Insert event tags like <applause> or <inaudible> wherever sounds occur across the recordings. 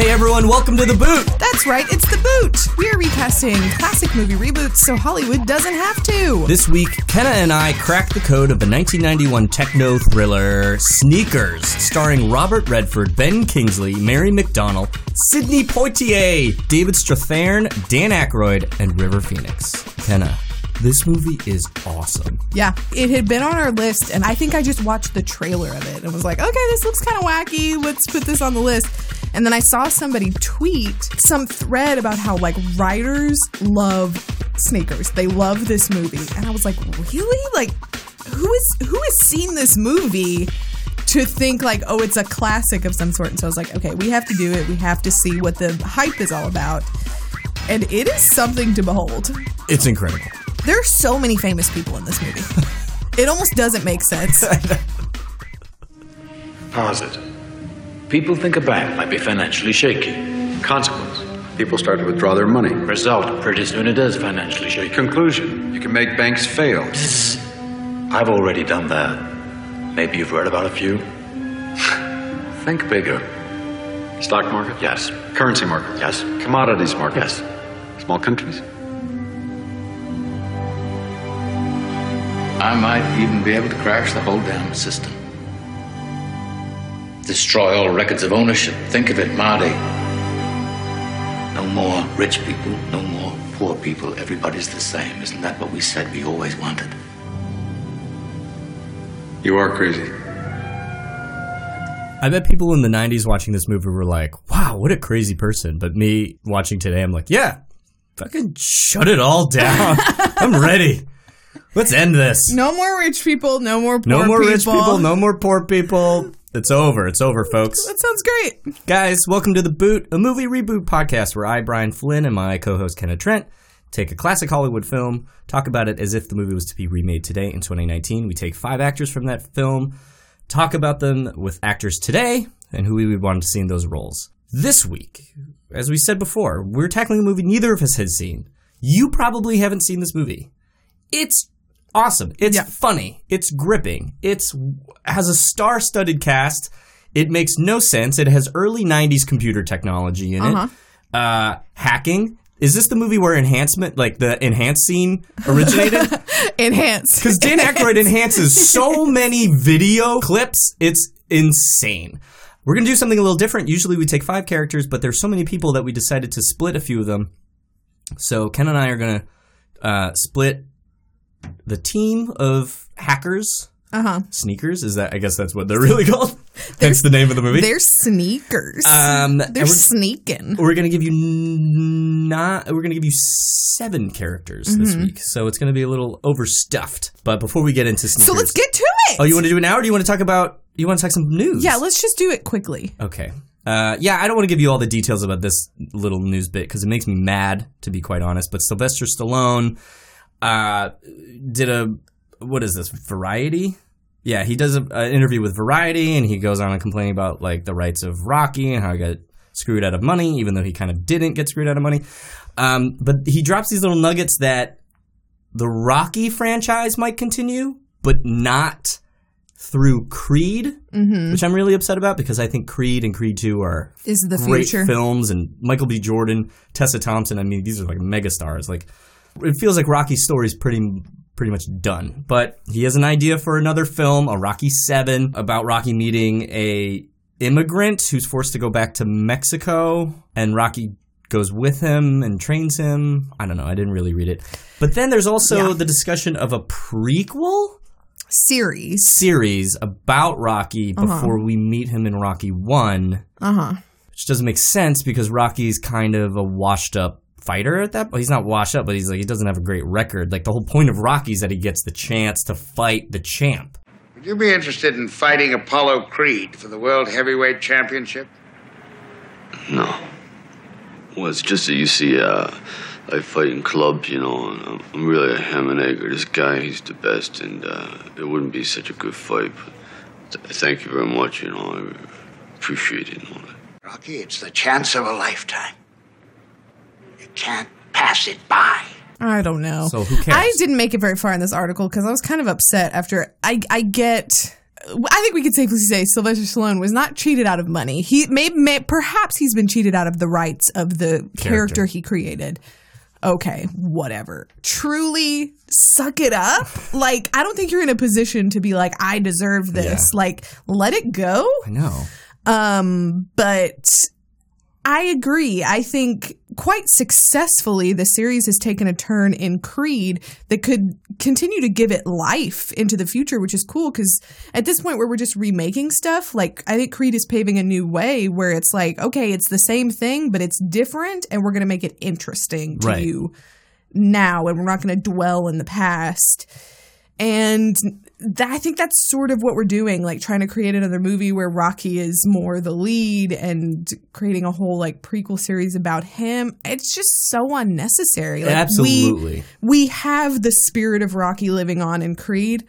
Hey everyone, welcome to The Boot. That's right, it's The Boot. We are recasting classic movie reboots so Hollywood doesn't have to. This week, Kenna and I cracked the code of the 1991 techno thriller Sneakers, starring Robert Redford, Ben Kingsley, Mary McDonnell, Sidney Poitier, David Strathairn, Dan Aykroyd, and River Phoenix. Kenna, this movie is awesome. Yeah, it had been on our list, and I think I just watched the trailer of it and was like, okay, this looks kind of wacky. Let's put this on the list. And then I saw somebody tweet some thread about how like writers love sneakers. They love this movie. And I was like, really? Like who is who has seen this movie to think like, oh, it's a classic of some sort? And so I was like, okay, we have to do it. We have to see what the hype is all about. And it is something to behold. It's incredible. There are so many famous people in this movie. it almost doesn't make sense. <laughs> Pause it. People think a bank might be financially shaky. Consequence. People start to withdraw their money. Result, pretty soon it is financially shaky. Conclusion. You can make banks fail. I've already done that. Maybe you've read about a few. <laughs> think bigger. Stock market? Yes. Currency market? Yes. Commodities market? Yes. Small countries? I might even be able to crash the whole damn system. Destroy all records of ownership. Think of it, Marty. No more rich people, no more poor people. Everybody's the same. Isn't that what we said we always wanted? You are crazy. I bet people in the 90s watching this movie were like, wow, what a crazy person. But me watching today, I'm like, yeah, fucking shut it all down. <laughs> I'm ready. Let's end this. No more rich people, no more poor No more rich people, no more poor people. It's over. It's over, folks. That sounds great. Guys, welcome to The Boot, a movie reboot podcast where I, Brian Flynn, and my co host, Kenna Trent, take a classic Hollywood film, talk about it as if the movie was to be remade today in 2019. We take five actors from that film, talk about them with actors today, and who we would want to see in those roles. This week, as we said before, we're tackling a movie neither of us has seen. You probably haven't seen this movie. It's awesome. It's Yeah. funny. It's gripping. It's has a star-studded cast. It makes no sense. It has early '90s computer technology in Uh-huh. it. Uh, hacking. Is this the movie where enhancement, like the enhance scene, originated? <laughs> Enhance. Because Dan Aykroyd enhances so many video clips, it's insane. We're gonna do something a little different. Usually we take five characters, but there's so many people that we decided to split a few of them. So Ken and I are gonna uh, split the team of hackers. Uh huh. Sneakers is that? I guess that's what they're really called. <laughs> <laughs> Hence the name of the movie. They're sneakers. Um, They're we're- sneaking. we're gonna give you n- not. We're gonna give you seven characters this Mm-hmm. week, so it's gonna be a little overstuffed. But before we get into sneakers, So let's get to it. Oh, you want to do it now, or do you want to talk about? You want to talk some news? Yeah, let's just do it quickly. Okay. Uh, yeah, I don't want to give you all the details about this little news bit because it makes me mad, to be quite honest. But Sylvester Stallone uh, did a what is this Variety? Yeah, he does an interview with Variety, and he goes on and complaining about like the rights of Rocky and how he got screwed out of money, even though he kind of didn't get screwed out of money. Um, but he drops these little nuggets that the Rocky franchise might continue, but not through Creed, mm-hmm. which I'm really upset about because I think Creed and Creed 2 are Is the great future. films and Michael B. Jordan, Tessa Thompson. I mean, these are like megastars. Like, it feels like Rocky's story is pretty pretty much done. But he has an idea for another film, a Rocky Seven, about Rocky meeting a immigrant who's forced to go back to Mexico, and Rocky goes with him and trains him. I don't know. I didn't really read it. But then there's also Yeah. the discussion of a prequel Series. series about Rocky Uh-huh. before we meet him in Rocky 1 Uh huh. which doesn't make sense because Rocky's kind of a washed up fighter at that point. He's not washed up, but he's like he doesn't have a great record. Like the whole point of Rocky is that he gets the chance to fight the champ. Would you be interested in fighting Apollo Creed for the World Heavyweight Championship? No. Well, it's just that you see, uh, I fight in clubs, you know, and I'm- I'm really a ham and egg. This guy, he's the best, and uh, it wouldn't be such a good fight. But th- thank you very much, you know, I appreciate it. And all that. Rocky, it's the chance of a lifetime. You can't pass it by. I don't know. So who cares? I didn't make it very far in this article because I was kind of upset after I I get I think we could safely say Sylvester Stallone was not cheated out of money. He may, may perhaps he's been cheated out of the rights of the character, Character. he created. Okay, whatever. Truly suck it up. Like I don't think you're in a position to be like I deserve this. Yeah. Like let it go. I know. Um, but I agree. I think quite successfully the series has taken a turn in Creed that could continue to give it life into the future, which is cool because at this point where we're just remaking stuff, like I think Creed is paving a new way where it's like, okay, it's the same thing, but it's different and we're going to make it interesting to Right. you now and we're not going to dwell in the past. And I think that's sort of what we're doing, like trying to create another movie where Rocky is more the lead and creating a whole like prequel series about him. It's just so unnecessary. Like, Absolutely. We, we have the spirit of Rocky living on in Creed.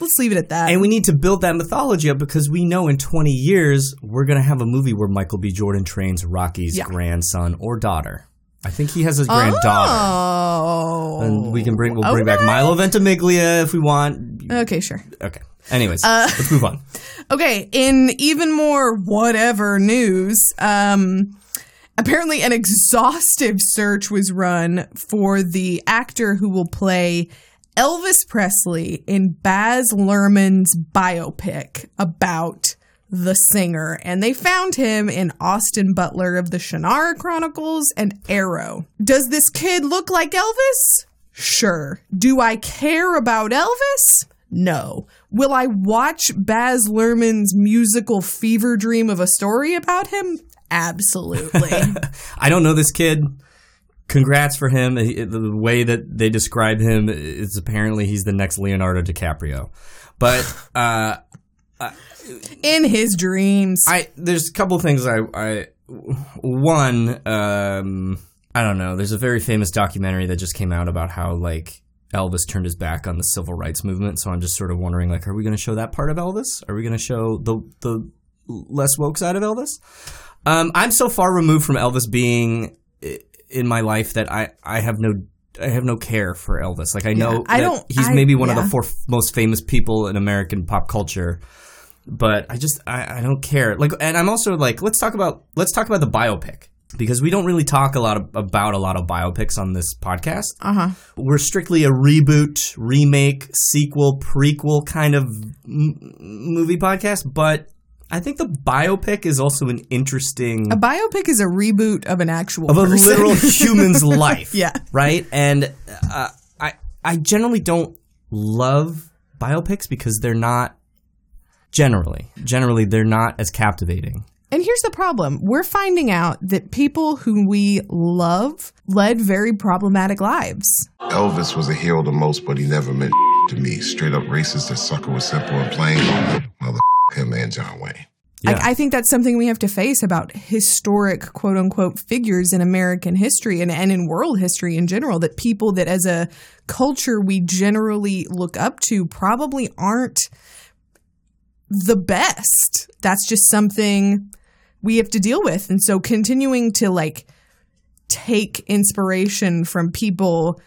Let's leave it at that. And we need to build that mythology up because we know in 20 years we're going to have a movie where Michael B. Jordan trains Rocky's Yeah. grandson or daughter. I think he has a granddaughter. Oh. And we can bring we'll bring back Milo Ventimiglia if we want. Okay, sure. Okay. Anyways, Uh, let's move on. <laughs> Okay, in even more whatever news, um, apparently an exhaustive search was run for the actor who will play Elvis Presley in Baz Luhrmann's biopic about the singer, and they found him in Austin Butler of the Shannara Chronicles and Arrow. Does this kid look like Elvis? Sure. Do I care about Elvis? No. Will I watch Baz Luhrmann's musical fever dream of a story about him? Absolutely. <laughs> I don't know this kid. Congrats for him. The way that they describe him is apparently he's the next Leonardo DiCaprio. But uh, In his dreams. I there's a couple things I I one um I don't know. There's a very famous documentary that just came out about how like Elvis turned his back on the civil rights movement. So I'm just sort of wondering like are we going to show that part of Elvis? Are we going to show the the less woke side of Elvis? Um I'm so far removed from Elvis being in my life that I I have no I have no care for Elvis. Like I know I that don't- he's I- maybe one of the four f- most famous people in American pop culture but I just I, I don't care. Like, and I'm also like, let's talk about let's talk about the biopic because we don't really talk a lot of, about a lot of biopics on this podcast. Uh huh. We're strictly a reboot, remake, sequel, prequel kind of m- movie podcast, but I think the biopic is also an interesting A biopic is a reboot of an actual of a person. literal <laughs> human's life. Yeah. Right? And uh, I I generally don't love biopics because they're not generally generally they're not as captivating. And here's the problem. We're finding out that people who we love led very problematic lives. Elvis was a hero to most, but he never meant <laughs> to me. Straight up racist, that sucker was simple and plain. Mother <laughs> him and John Wayne. Yeah. I, I think that's something we have to face about historic quote unquote figures in American history and, and in world history in general, that people that as a culture we generally look up to probably aren't the best. That's just something we have to deal with. And so continuing to like take inspiration from people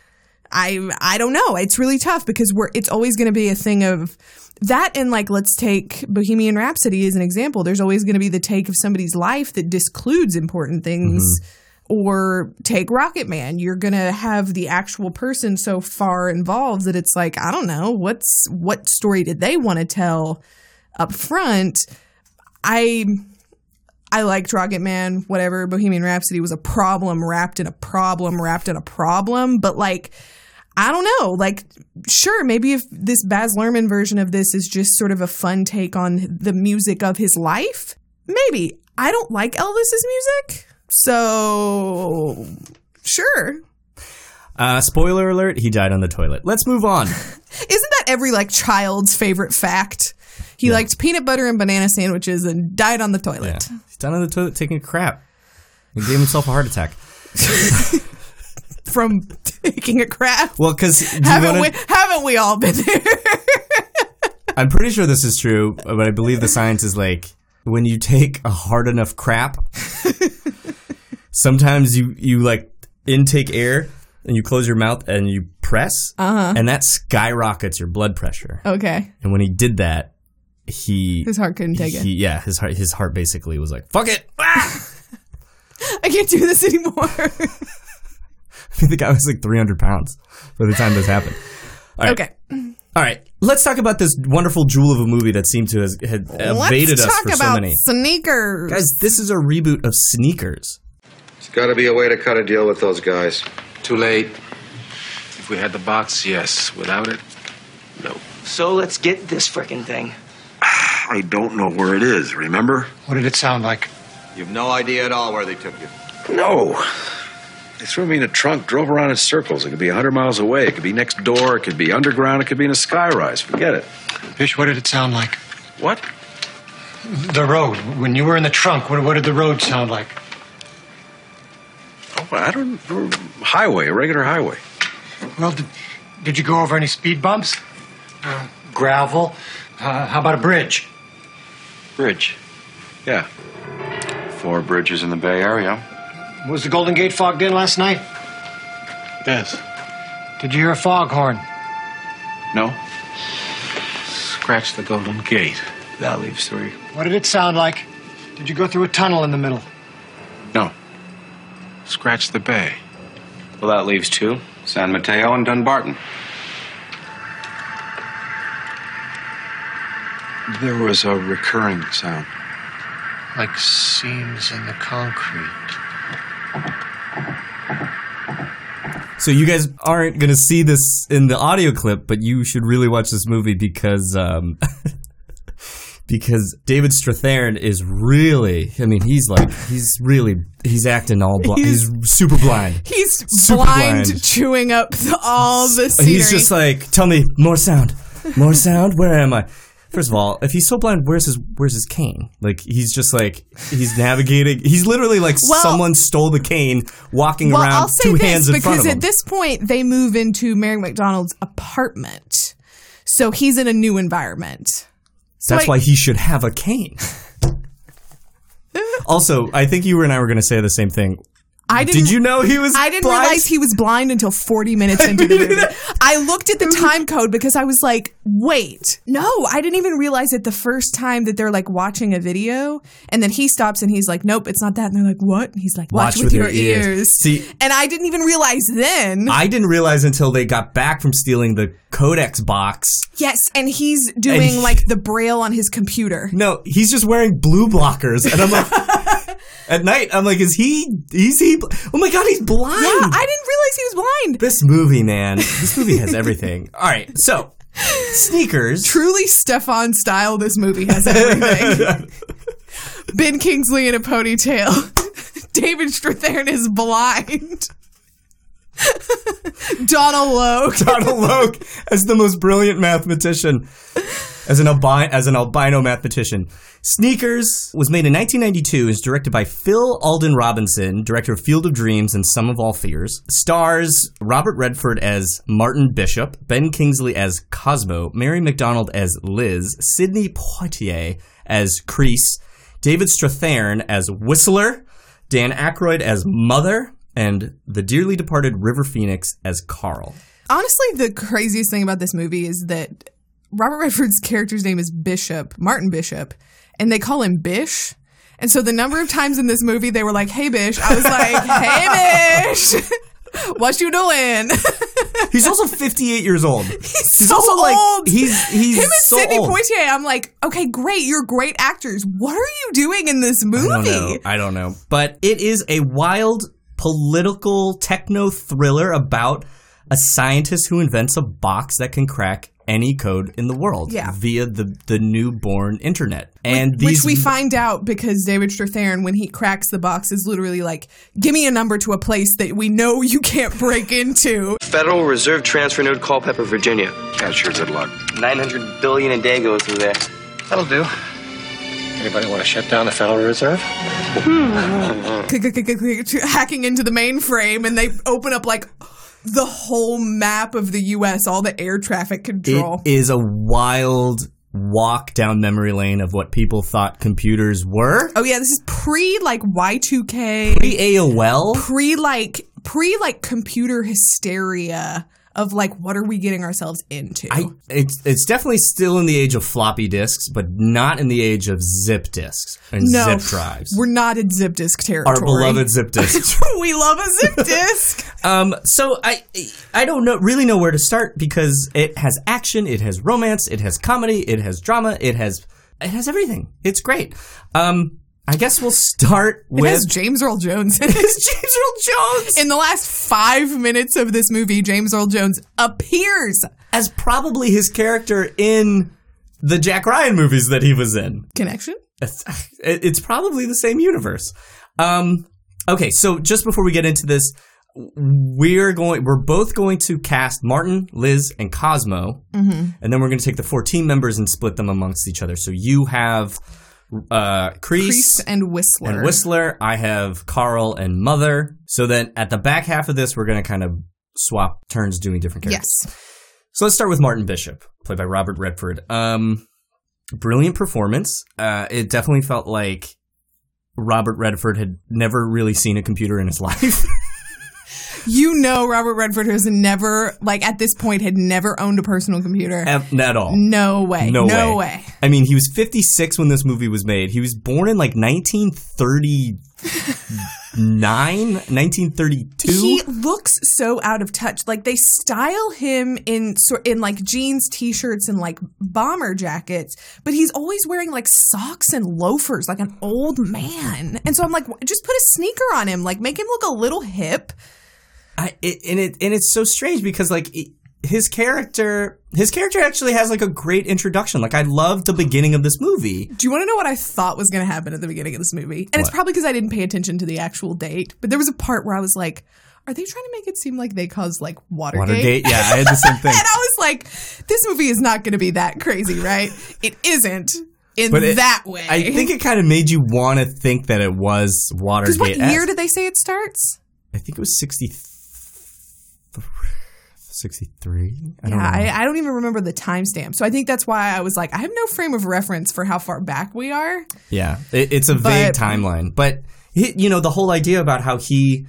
I I don't know. It's really tough because we're it's always going to be a thing of that and like let's take Bohemian Rhapsody as an example. There's always going to be the take of somebody's life that discludes important things. Mm-hmm. Or take Rocket Man. You're gonna have the actual person so far involved that it's like I don't know what's what story did they want to tell up front. I I liked Rocket Man, whatever. Bohemian Rhapsody was a problem wrapped in a problem wrapped in a problem. But like, I don't know. Like, sure, maybe if this Baz Luhrmann version of this is just sort of a fun take on the music of his life, maybe. I don't like Elvis's music. So, sure. Uh, spoiler alert: he died on the toilet. Let's move on. <laughs> Isn't that every like child's favorite fact? He liked peanut butter and banana sandwiches and died on the yeah. toilet. He's down on the toilet taking a crap. He gave himself a heart attack. <laughs> From taking a crap. Well, because Haven't we, haven't we all been there? <laughs> I'm pretty sure this is true, but I believe the science is like when you take a hard enough crap, <laughs> sometimes you you like intake air and you close your mouth and you press, Uh-huh. and that skyrockets your blood pressure. okay. And when he did that, he His heart couldn't take it. yeah, his heart his heart basically was like, "Fuck it." <laughs> Ah! I can't do this anymore. <laughs> I think the guy was like 300 pounds by the time this happened. All right. okay. All right. Let's talk about this wonderful jewel of a movie that seemed to have had evaded Let's us talk for so about many. sneakers. Guys, this is a reboot of Sneakers. There's got to be a way to cut a deal with those guys. Too late. If we had the box, yes. Without it, no. So let's get this frickin' thing. I don't know where it is, remember? What did it sound like? You've no idea at all where they took you. No. They threw me in a trunk, drove around in circles. It could be 100 miles away. It could be next door. It could be underground. It could be in a skyrise. Forget it. Fish, what did it sound like? What? The road. When you were in the trunk, what, what did the road sound like? Oh, I don't. Highway, a regular highway. Well, did, did you go over any speed bumps? Uh, gravel? Uh, how about a bridge? Bridge. Yeah. Four bridges in the Bay Area. Was the Golden Gate fogged in last night? Yes. Did you hear a foghorn? No? Scratch the Golden Gate. That leaves three. What did it sound like? Did you go through a tunnel in the middle? No. Scratch the bay. Well, that leaves two San Mateo and Dumbarton. There was a recurring sound. Like seams in the concrete. So you guys aren't going to see this in the audio clip, but you should really watch this movie because um <laughs> because David Strathairn is really I mean he's like he's really he's acting all blind. He's, He's- super blind. He's Super blind, blind. chewing up the, all the scenery. He's just like, "Tell me more sound. More sound. Where am I?" First of all, if he's so blind, where's his where's his cane? Like he's just like he's navigating. He's literally like Well- someone stole the cane, walking well, around I'll say two this hands in front because of him. Because at this point they move into Mary McDonald's apartment, so he's in a new environment. So That's I- why he should have a cane. <laughs> also, I think you and I were going to say the same thing. I didn't. Did you know he was? I didn't blind? realize he was blind until 40 minutes <laughs> into the movie. I looked at the time code because I was like, wait, no, I didn't even realize it the first time that they're like watching a video. And then he stops and he's like, nope, it's not that. And they're like, what? And he's like, watch, with, your, ears. See- and I didn't even realize then. I didn't realize until they got back from stealing the Codex box. yes. And he's doing he- like the braille on his computer. No, he's just wearing blue blockers, and I'm like, <laughs> at night, I'm like, is he? Is he? Oh my god, he's blind. Yeah, I didn't realize he was blind. this movie, man, this movie has <laughs> everything. All right, so sneakers. Truly Stefon style, this movie has everything. <laughs> ben Kingsley in a ponytail. <laughs> David Strathairn is blind. Donal Logue. Donal Logue as the most brilliant mathematician, as an albi- as an albino mathematician. Sneakers was made in 1992. Is directed by Phil Alden Robinson, director of Field of Dreams and Sum of All Fears. Stars Robert Redford as Martin Bishop, Ben Kingsley as Cosmo, Mary McDonald as Liz, Sidney Poitier as Crease, David Strathairn as Whistler, Dan Aykroyd as Mother, and the dearly departed River Phoenix as Carl. Honestly, the craziest thing about this movie is that Robert Redford's character's name is Bishop, Martin Bishop, and they call him Bish. And so the number of times in this movie they were like, "Hey Bish," I was like, <laughs> "Hey Bish, <laughs> what you doing?" <laughs> He's also 58 years old. He's, also so like old. he's he's him and so Sidney old. Poitier. I'm like, okay, great, you're great actors. What are you doing in this movie? I don't know. I don't know. But it is a wild political techno thriller about a scientist who invents a box that can crack any code in the world Yeah. via the the newborn internet. And these Which we find out because David Strathairn, when he cracks the box, is literally like, "Give me a number to a place that we know you can't break into." Federal Reserve Transfer Node, Culpeper, Virginia. That's sure good luck. 900 billion a day goes through there. That'll do. Anybody want to shut down the Federal Reserve? Hmm. <laughs> hacking into the mainframe, and they open up like the whole map of the U.S., all the air traffic control. it is a wild walk down memory lane of what people thought computers were. oh yeah, this is pre like Y two K, Pre AOL. pre like pre like computer hysteria of like what are we getting ourselves into? I it's it's definitely still in the age of floppy disks, but not in the age of zip disks and no, zip drives. We're not in zip disk territory. Our beloved zip <laughs> disks. we love a zip <laughs> disk. um, so I I don't know really know where to start because it has action, it has romance, it has comedy, it has drama, it has it has everything. It's great. Um, I guess we'll start It with has James Earl Jones. <laughs> It's James Earl Jones. In the last five minutes of this movie, James Earl Jones appears as probably his character in the Jack Ryan movies that he was in. Connection? It's, it's probably the same universe. Um, okay, so just before we get into this, we're going. We're both going to cast Martin, Liz, and Cosmo, Mhm. and then we're going to take the four team members and split them amongst each other. So you have uh, Crease, Crease and Whistler. and Whistler. I have Carl and Mother. So then at the back half of this, we're going to kind of swap turns doing different characters. Yes. So let's start with Martin Bishop, played by Robert Redford. Um, brilliant performance. Uh, it definitely felt like Robert Redford had never really seen a computer in his <laughs> life. You know, Robert Redford has never, like, at this point, had never owned a personal computer. At, at all. No way. No, No, way. way. I mean, he was 56 when this movie was made. He was born in like 1939, 1932. <laughs> He looks so out of touch. Like they style him in sort in like jeans, t-shirts, and like bomber jackets, but he's always wearing like socks and loafers, like an old man. And so I'm like, just put a sneaker on him, like make him look a little hip. I, it, and it and it's so strange because like it, his character his character actually has like a great introduction. Like I loved the beginning of this movie. Do you want to know what I thought was going to happen at the beginning of this movie? And it's probably because I didn't pay attention to the actual date, but there was a part where I was like, are they trying to make it seem like they caused like Watergate? Watergate, yeah, I had the same <laughs> thing. and I was like, this movie is not going to be that crazy, right? It isn't in But it- that way. I think it kind of made you want to think that it was Because Watergate. what year did they say it starts? I think it was 60 63. I don't yeah. I, I don't even remember the timestamp. So I think that's why I was like, I have no frame of reference for how far back we are. Yeah, it, it's a vague But- timeline, but he, you know the whole idea about how he,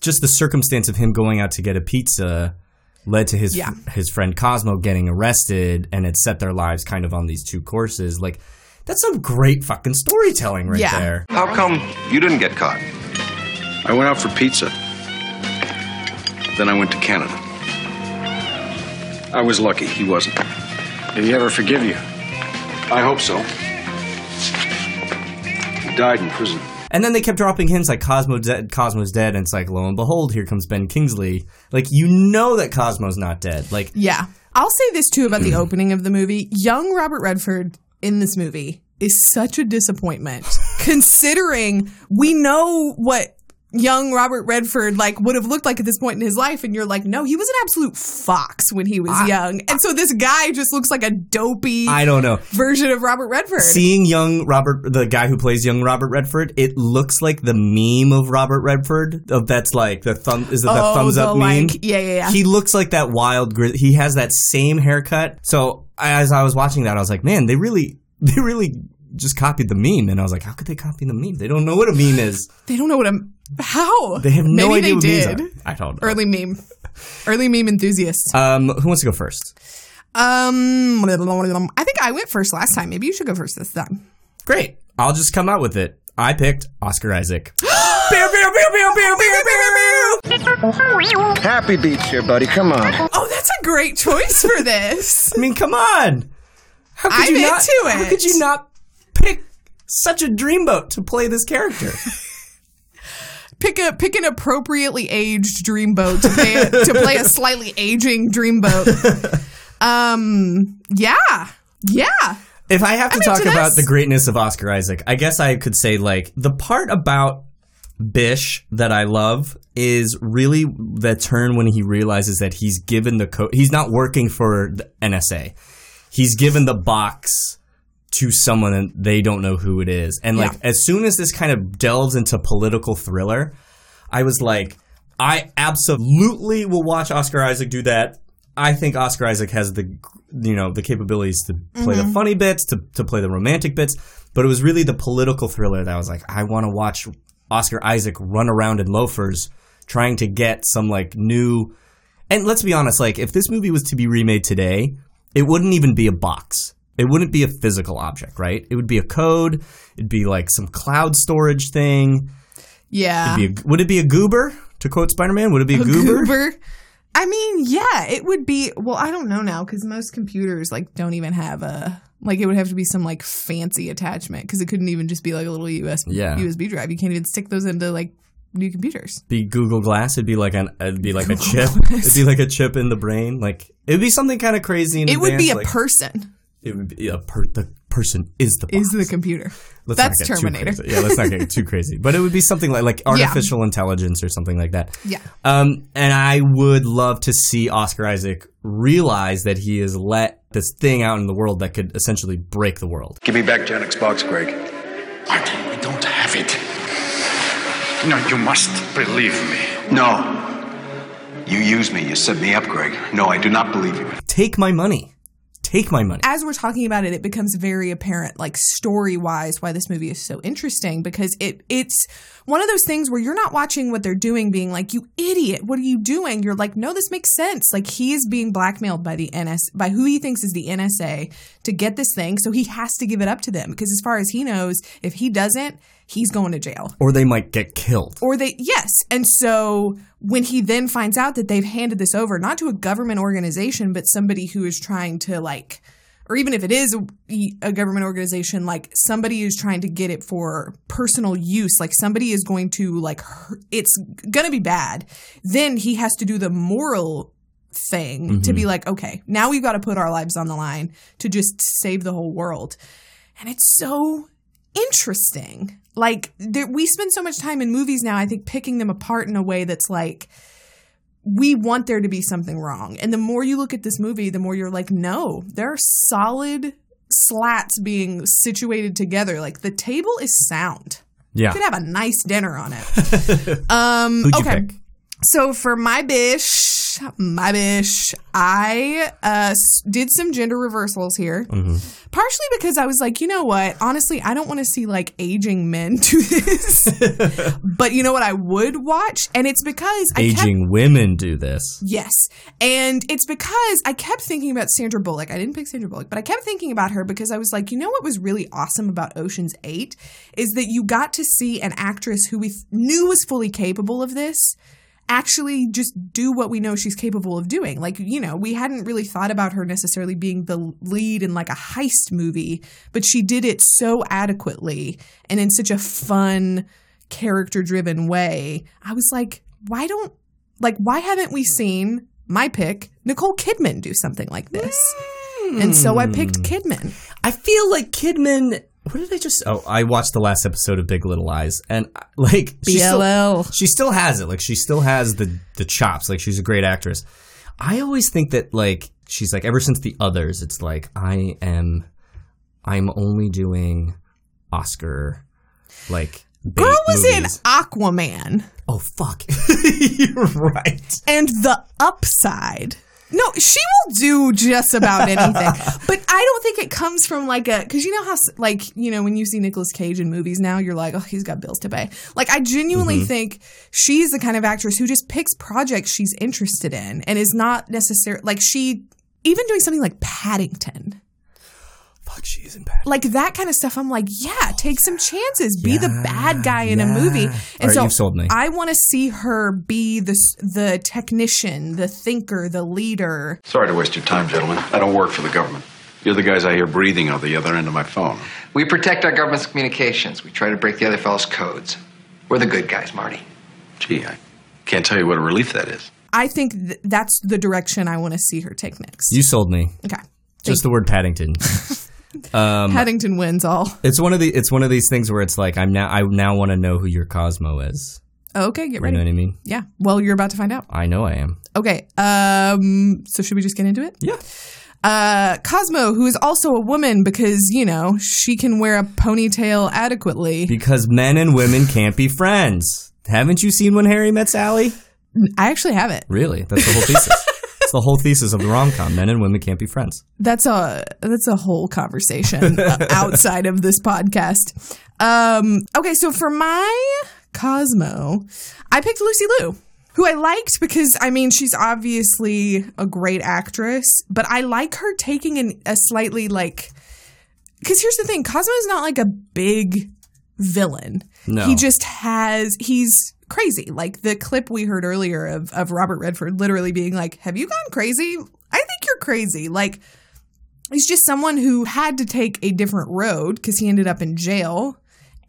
just the circumstance of him going out to get a pizza, led to his Yeah. his friend Cosmo getting arrested, and it set their lives kind of on these two courses. Like that's some great fucking storytelling right Yeah. there. How come you didn't get caught? I went out for pizza. Then I went to Canada. I was lucky. He wasn't. Did he ever forgive you? I hope so. He died in prison. And then they kept dropping hints like Cosmo dead, Cosmo's dead, and it's like lo and behold, here comes Ben Kingsley. Like you know that Cosmo's not dead. Like Yeah. I'll say this too about the opening of the movie. Young Robert Redford in this movie is such a disappointment <laughs> considering we know what young Robert Redford like would have looked like at this point in his life and you're like no he was an absolute fox when he was young and so this guy just looks like a dopey I don't know. version of Robert Redford Seeing young Robert, the guy who plays young Robert Redford, it looks like the meme of Robert Redford. Of that's like the thumb. Is it the Oh, thumbs the, up meme? like- yeah, yeah, yeah. He looks like that wild. He has that same haircut. So as I was watching that, I was like, man, they really, <laughs> they really just copied the meme. And I was like, how could they copy the meme? They don't know what a meme is. they don't know what a how They have no Maybe idea they what did memes are. I don't know. early meme early meme enthusiasts Um, who wants to go first? Um, I think I went first last time. Maybe you should go first this time. Great. I'll just come out with it. I picked Oscar Isaac. Happy beats here, buddy. Come on. Oh, that's a great choice for this. <laughs> I mean, come on. How could I'm you not, into How could you not pick such a dreamboat to play this character? <laughs> Pick a pick an appropriately aged dreamboat to play a, to play a slightly aging dreamboat. <laughs> Um, yeah, yeah. if I have to I'm talk about the greatness of Oscar Isaac, I guess I could say like the part about Bish that I love is really the turn when he realizes that he's given the code. He's not working for the NSA. He's given the box to someone and they don't know who it is. And like Yeah. as soon as this kind of delves into political thriller, I was like, I absolutely will watch Oscar Isaac do that. I think Oscar Isaac has the you know the capabilities to play the mm-hmm. funny bits, to to play the romantic bits, but it was really the political thriller that I was like, I want to watch Oscar Isaac run around in loafers trying to get some like new And let's be honest, like if this movie was to be remade today, it wouldn't even be a box. It wouldn't be a physical object, right? It would be a code. It'd be like some cloud storage thing. Yeah. A, would it be a goober? To quote Spider Man, would it be a, A goober? goober? I mean, yeah, it would be. Well, I don't know now because most computers like don't even have a like. It would have to be some like fancy attachment because it couldn't even just be like a little USB Yeah. USB drive. You can't even stick those into like new computers. Be Google Glass. It'd be like an. Uh, it'd be like a chip. Glass. It'd be like a chip in the brain. Like it'd be something kind of crazy. It would be a like- person. It would be a per, the person is the box. Is the computer? Let's That's not get too Terminator. crazy. Yeah, let's not get too crazy. But it would be something like like <laughs> artificial intelligence or something like that. Yeah. Um, and I would love to see Oscar Isaac realize that he has let this thing out in the world that could essentially break the world. Give me back Janek's box, Greg. Martin, we don't have it. No, you must believe me. No. You use me. You set me up, Greg. No, I do not believe you. Take my money. Take my money. as we're talking about it, it becomes very apparent, like story wise, why this movie is so interesting because it it's one of those things where you're not watching what they're doing, being like, "You idiot, what are you doing?" You're like, "No, this makes sense." Like he is being blackmailed by the NS by who he thinks is the NSA to get this thing, so he has to give it up to them because as far as he knows, if he doesn't, he's going to jail. Or they might get killed. or they yes. And so when he then finds out that they've handed this over not to a government organization but somebody who is trying to like or even if it is a, a government organization like somebody is trying to get it for personal use like somebody is going to like it's gonna be bad then he has to do the moral thing to be mm-hmm. like okay now we've got to put our lives on the line to just save the whole world. And it's so interesting. Like there, we spend so much time in movies now, I think picking them apart in a way that's like we want there to be something wrong. And the more you look at this movie, the more you're like, no, there are solid slats being situated together. Like the table is sound. Yeah. You could have a nice dinner on it. <laughs> um Who'd you okay. pick? So for my bish, my bish, I uh, did some gender reversals here. Mm-hmm. Partially because I was like, you know what? Honestly, I don't want to see like aging men <laughs> do this. but you know what? I would watch, and it's because I kept Aging women do this. Yes. And it's because I kept thinking about Sandra Bullock. I didn't pick Sandra Bullock, but I kept thinking about her because I was like, you know what was really awesome about Ocean's 8 is that you got to see an actress who we th- knew was fully capable of this actually just do what we know she's capable of doing. Like, you know, we hadn't really thought about her necessarily being the lead in like a heist movie, but she did it so adequately and in such a fun, character driven way. I was like, why don't, like, why haven't we seen my pick, Nicole Kidman, do something like this? And so I picked hmm. Kidman. I feel like Kidman. What did I just? Oh, I watched the last episode of Big Little Lies, and uh, <laughs> like she still, BLL. she still has it. Like she still has the the chops. Like she's a great actress. I always think that like she's like ever since the others, it's like I am, I'm only doing Oscar, like Girl was in. Aquaman Oh fuck, <laughs> you're right. and The Upside. No, she will do just about anything. <laughs> but I don't think it comes from like a because you know how s- like you know when you see Nicolas Cage in movies now you're like oh he's got bills to pay. Like I genuinely mm-hmm. think she's the kind of actress who just picks projects she's interested in and is not necessarily like she even doing something like Paddington. Fuck, she is in bad. Like that kind of stuff, I'm like, yeah, take some chances. Be the bad guy in a movie. And All right, so you've sold me. I want to see her be the the technician, the thinker, the leader. Sorry to waste your time, gentlemen. I don't work for the government. You're the guys I hear breathing on the other end of my phone. We protect our government's communications. We try to break the other fellow's codes. We're the good guys, Marty. Gee, I can't tell you what a relief that is. I think th- that's the direction I want to see her take next. You sold me. okay. Just the word Paddington. <laughs> um, Paddington wins all. it's one of the it's one of these things where it's like I'm now I now want to know who your Cosmo is. Okay, get ready. You know what I mean? Yeah. Well, you're about to find out. I know I am. Okay. Um. So should we just get into it? Yeah. Uh, Cosmo, who is also a woman because you know she can wear a ponytail adequately. Because men and women can't be friends. Haven't you seen When Harry Met Sally? I actually have it. Really? That's the whole thesis. <laughs> It's the whole thesis of the rom com. Men and women can't be friends. That's a that's a whole conversation uh, <laughs> outside of this podcast. Um, okay, so for my Cosmo, I picked Lucy Liu. who I liked because I mean she's obviously a great actress, but I like her taking an, a slightly like because here's the thing, Cosmo is not like a big villain. No. he just has he's crazy. Like the clip we heard earlier of of Robert Redford literally being like, "Have you gone crazy? I think you're crazy." Like he's just someone who had to take a different road because he ended up in jail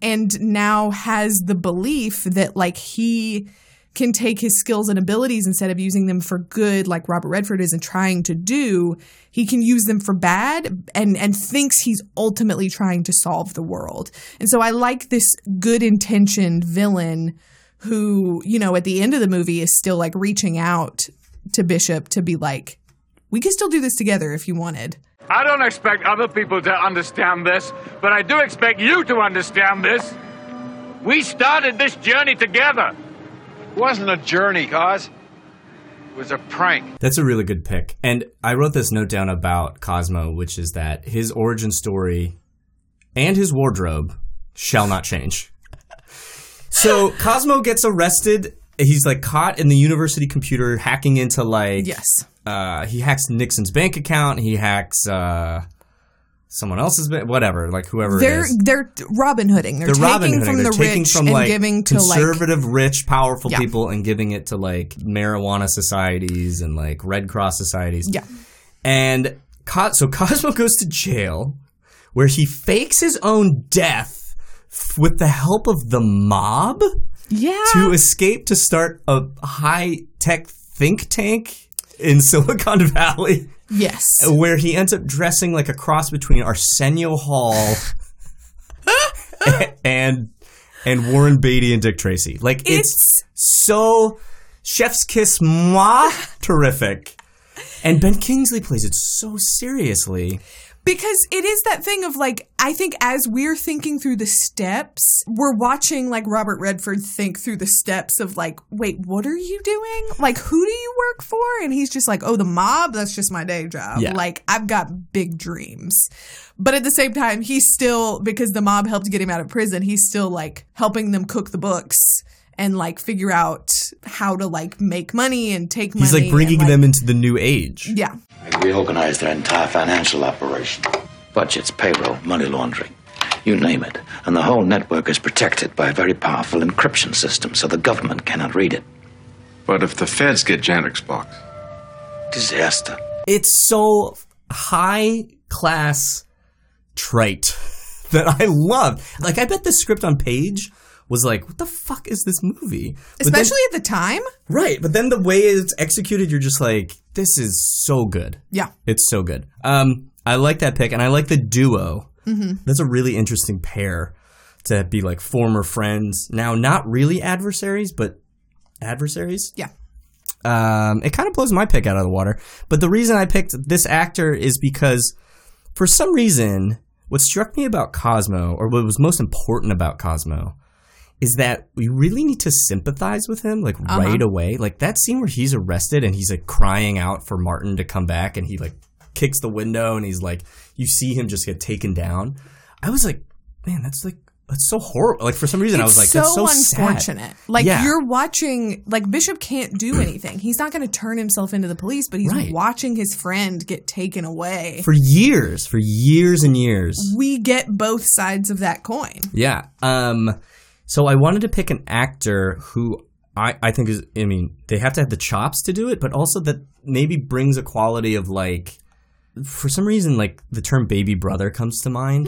and now has the belief that like he can take his skills and abilities instead of using them for good like Robert Redford is and trying to do he can use them for bad and and thinks he's ultimately trying to solve the world and so I like this good intentioned villain who you know at the end of the movie is still like reaching out to Bishop to be like we could still do this together if you wanted I don't expect other people to understand this, but I do expect you to understand this. We started this journey together. It wasn't a journey, Cos. It was a prank. That's a really good pick. And I wrote this note down about Cosmo, which is that his origin story and his wardrobe shall not change. So <laughs> Cosmo gets arrested. He's like caught in the university computer hacking into like yes uh, he hacks Nixon's bank account. He hacks uh, someone else's bank, whatever, like whoever they're it is. they're Robin Hooding. They're, They're taking Robin from They're the taking rich from and like giving to like conservative, rich, powerful Yeah. people and giving it to like marijuana societies and like Red Cross societies. Yeah. And so Cosmo goes to jail where he fakes his own death f- with the help of the mob yeah to escape to start a high tech think tank in <laughs> Silicon Valley. Yes. Where he ends up dressing like a cross between Arsenio Hall <laughs> and and Warren Beatty and Dick Tracy. Like it's, so chef's kiss moi terrific. And Ben Kingsley plays it so seriously. Because it is that thing of like I think as we're thinking through the steps, we're watching like Robert Redford think through the steps of like, wait, what are you doing? Like, who do you work for? And he's just like, oh, the mob. That's just my day job. Yeah. Like, I've got big dreams. But at the same time, he's still because the mob helped get him out of prison. He's still like helping them cook the books. And like figure out how to like make money and take money. He's like and, bringing them into the new age. Yeah. They reorganized their entire financial operation. Budgets, payroll, money laundering. You name it. And the whole network is protected by a very powerful encryption system, so the government cannot read it. But if the feds get Janek's box, Disaster. It's so high class trait that I love. Like I bet the script on page was like, what the fuck is this movie? But then- Especially at the time. Right, but then the way it's executed, you're just like, this is so good. Yeah. It's so good. Um, I like that pick, and I like the duo. Mhm. That's a really interesting pair to be like former friends. Now, not really adversaries, but adversaries. Yeah. Um, it kind of blows my pick out of the water. But the reason I picked this actor is because, for some reason, what struck me about Cosmo, or what was most important about Cosmo, is that we really need to sympathize with him like Uh-huh. right away. Like that scene where he's arrested and he's like crying out for Martin to come back and he like kicks the window and he's like you see him just get taken down. I was like, man, that's like that's so horrible. Like for some reason I was like It's that's so unfortunate. sad. Like Yeah. you're watching, like Bishop can't do <clears throat> anything. He's not going to turn himself into the police, but he's Right. watching his friend get taken away. for years, for years and years. we get both sides of that coin. Yeah. Um so I wanted to pick an actor who I, I think is I mean, they have to have the chops to do it, but also that maybe brings a quality of like for some reason like the term baby brother comes to mind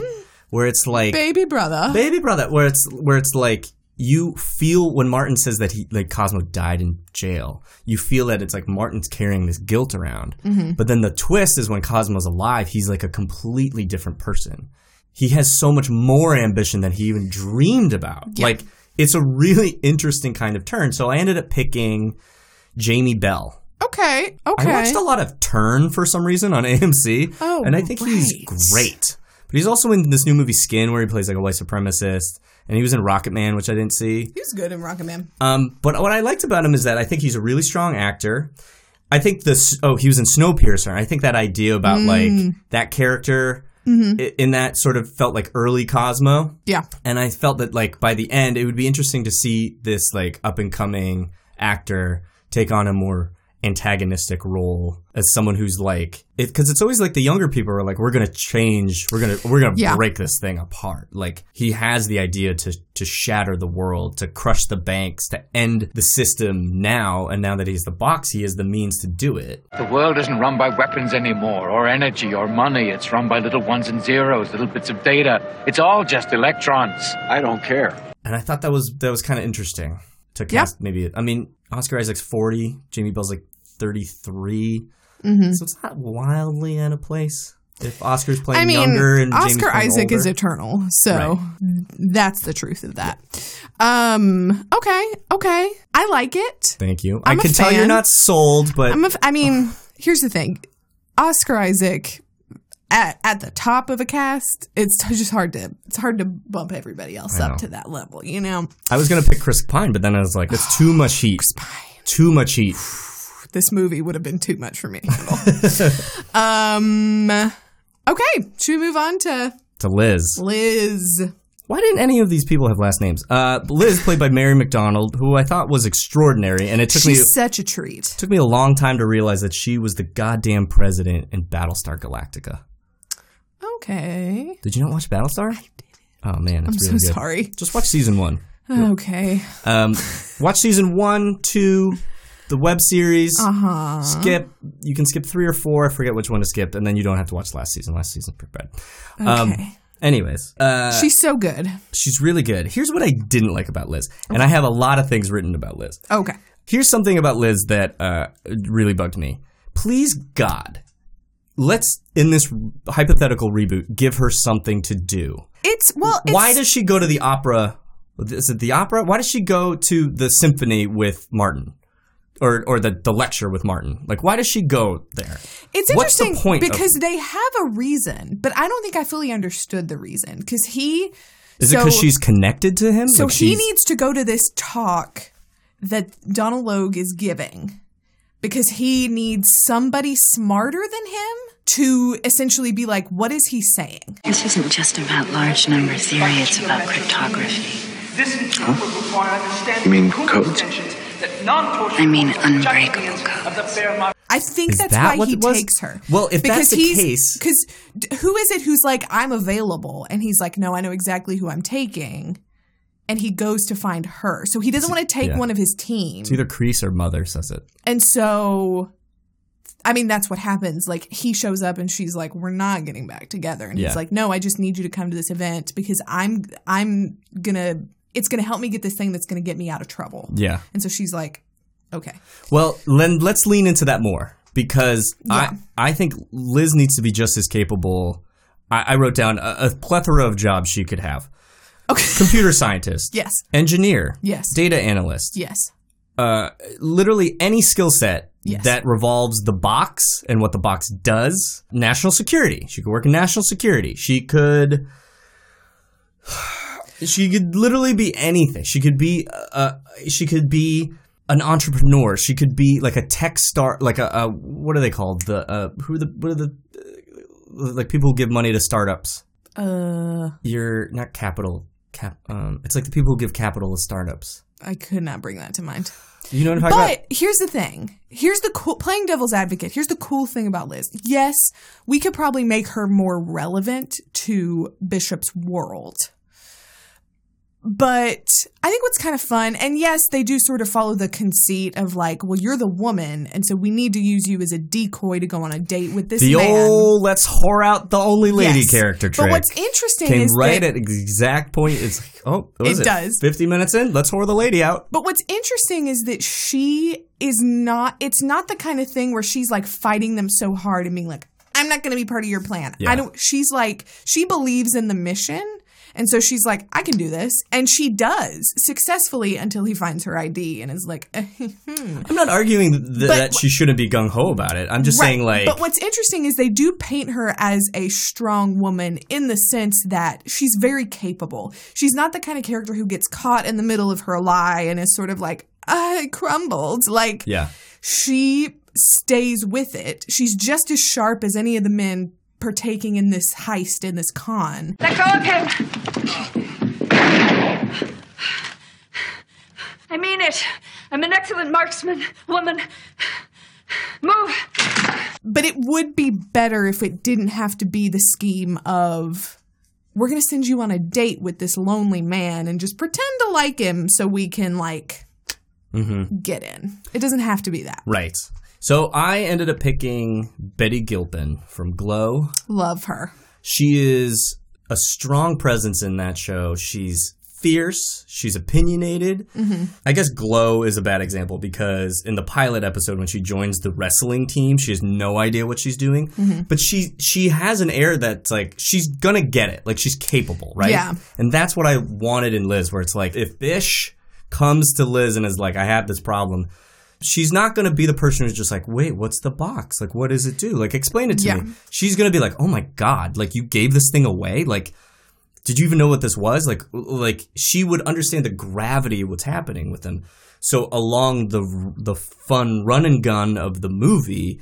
where it's like Baby brother. baby brother where it's where it's like you feel when Martin says that he like Cosmo died in jail, you feel that it's like Martin's carrying this guilt around. Mhm. But then the twist is when Cosmo's alive, he's like a completely different person. He has so much more ambition than he even dreamed about. Yeah. Like it's a really <laughs> interesting kind of turn. So I ended up picking Jamie Bell. Okay. Okay. I watched a lot of Turn for some reason on <laughs> AMC. Oh, and I think he's great. But he's also in this new movie Skin where he plays like a white supremacist. And he was in Rocket Man, which I didn't see. He was good in Rocket Man. Um, but what I liked about him is that I think he's a really strong actor. I think this. Oh, he was in Snowpiercer. I think that idea about Mm. like that character Mhm. in that sort of felt like early Cosmo. Yeah. And I felt that like by the end, it would be interesting to see this like up and coming actor take on a more antagonistic role as someone who's like it because it's always like the younger people are like we're gonna change we're gonna we're gonna Yeah. break this thing apart like he has the idea to to shatter the world to crush the banks to end the system now and now that he's the box he has the means to do it The world isn't run by weapons anymore, or energy, or money. It's run by little ones and zeros, little bits of data. It's all just electrons. I don't care. and I thought that was that was kind of interesting to cast maybe I mean Oscar Isaac's 40 Jamie Bell's like 33 Mhm. so it's not wildly out of place if Oscar's playing I mean, younger and Oscar Isaac is eternal, so that's the truth of that. Um, okay, okay, I like it. Thank you. I'm I can tell you're not sold, but I'm a f- I mean, here's the thing: Oscar Isaac at at the top of a cast, it's just hard to it's hard to bump everybody else up to that level. You know, I was gonna pick Chris Pine, but then I was like, that's too much heat. Too much heat. This movie would have been too much for me <laughs> um, okay, should we move on to to Liz. Liz? Why didn't any of these people have last names? Uh, Liz, played by Mary McDonnell, who I thought was extraordinary, and it took me such a treat. took me a long time to realize that she was the goddamn president in Battlestar Galactica. Okay, Did you not watch Battlestar? Oh man, it's I'm really so good. sorry. Just watch season one. Okay. Um, watch season one, two, the web series. Uh-huh. Skip. You can skip three or four. I forget which one to skip, and then you don't have to watch last season. Last season's pretty bad. Um, Okay. anyways, uh, She's so good. she's really good. Here's what I didn't like about Liz, and I have a lot of things written about Liz. Okay. Here's something about Liz that uh, really bugged me. Please, God, let's in this hypothetical reboot give her something to do. It's well. It's, Why does she go to the opera? Is it the opera? Why does she go to the symphony with Martin? Or, or the, the lecture with Martin. Like, why does she go there? It's What's the interesting point of- because they have a reason, but I don't think I fully understood the reason. Because he Is it because she's connected to him? So Like he needs to go to this talk that Donal Logue is giving because he needs somebody smarter than him to essentially be like, what is he saying? This isn't just about large number theory, it's about cryptography. This You mean codes? I mean unbreakable code. I think Is that's that why he was? takes her. Well, if that's the case- because who is it who's like, I'm available, and he's like, no, I know exactly who I'm taking, and he goes to find her. So he doesn't want to take yeah. one of his team, It's either Crease or Mother says it. and so. I mean, that's what happens. Like, he shows up and she's like, "We're not getting back together." And Yeah. he's like, "No, I just need you to come to this event because I'm, I'm gonna, it's gonna help me get this thing that's gonna get me out of trouble." Yeah. And so she's like, "Okay." Well, then let's lean into that more because I I think Liz needs to be just as capable. I, I wrote down a, a plethora of jobs she could have. Okay. <laughs> Computer scientist. Yes. Engineer. Yes. Data analyst. Yes. Uh, literally any skill set Yes. that revolves the box and what the box does. National security. She could work in national security. She could. She could literally be anything. She could be. Uh, she could be an entrepreneur. She could be like a tech star, like a, a what are they called? The uh, who are the what are the uh, like people who give money to startups? Uh, You're not capital cap. Um, it's like the people who give capital to startups. I could not bring that to mind. You know what I'm talking But about? here's the thing. Here's the cool playing devil's advocate. Here's the cool thing about Liz. Yes, we could probably make her more relevant to Bishop's world. But I think what's kind of fun, and yes, they do sort of follow the conceit of like, well, you're the woman, and so we need to use you as a decoy to go on a date with this the man. old let's whore out the only lady Yes. character But what's interesting came is right that- at the exact point. It's like, oh, It it, does. Fifty minutes in, let's whore the lady out. But what's interesting is that she is not, it's not the kind of thing where she's like fighting them so hard and being like, I'm not going to be part of your plan. Yeah. I don't, she's like, she believes in the mission. And so she's like, I can do this. And she does successfully until he finds her ID and is like, <laughs> hmm. I'm not arguing th- But- that she shouldn't be gung ho about it. I'm just Right. saying, like, But what's interesting is they do paint her as a strong woman in the sense that she's very capable. She's not the kind of character who gets caught in the middle of her lie and is sort of like, I crumbled. Like, yeah, she stays with it. She's just as sharp as any of the men partaking in this heist in this con. Let go of him! I mean it. I'm an excellent marksman, woman. Move. But it would be better if it didn't have to be the scheme of we're going to send you on a date with this lonely man and just pretend to like him so we can like Mm-hmm. get in. It doesn't have to be that. Right. So I ended up picking Betty Gilpin from Glow. Love her. She is a strong presence in that show. She's fierce. She's opinionated. Mhm. I guess Glow is a bad example because in the pilot episode when she joins the wrestling team, she has no idea what she's doing. Mhm. But she she has an air that's like she's gonna get it. Like she's capable, right? Yeah. And that's what I wanted in Liz, where it's like if Bish comes to Liz and is like, I have this problem. She's not going to be the person who's just like, wait, what's the box? Like, what does it do? Like, explain it to Yeah. me. She's going to be like, oh my God, like, you gave this thing away? Like, did you even know what this was? Like, like she would understand the gravity of what's happening with them. So along the the fun run and gun of the movie,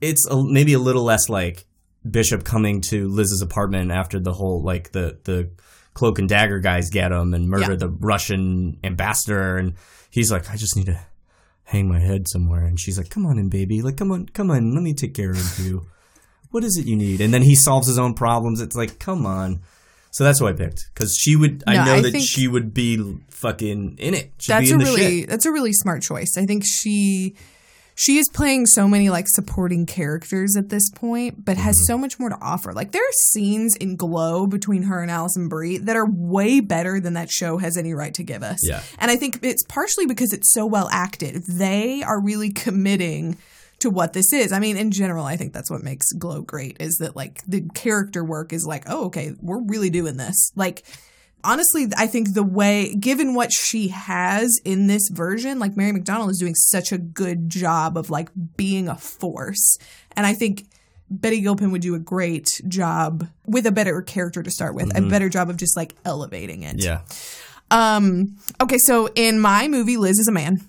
it's a, maybe a little less like Bishop coming to Liz's apartment after the whole like the the cloak and dagger guys get him and murder Yeah. the Russian ambassador, and he's like, I just need to hang my head somewhere, and she's like, Come on in, baby, like come on, come on, let me take care of you. What is it you need? And then he solves his own problems. It's like, come on. So that's who I picked because she would. I know I that she would be fucking in it. She'd that's be a really shit. that's a really smart choice. I think she she is playing so many like supporting characters at this point, but has Mm-hmm. so much more to offer. Like there are scenes in Glow between her and Alison Brie that are way better than that show has any right to give us. Yeah. And I think it's partially because it's so well acted. They are really committing to what this is. I mean, in general, I think that's what makes Glow great is that like the character work is like, oh, okay, we're really doing this. Like honestly, I think the way, given what she has in this version, like Mary McDonnell is doing such a good job of like being a force. And I think Betty Gilpin would do a great job with a better character to start with, Mhm. a better job of just like elevating it. Yeah. Um, okay, so in my movie, Liz is a man.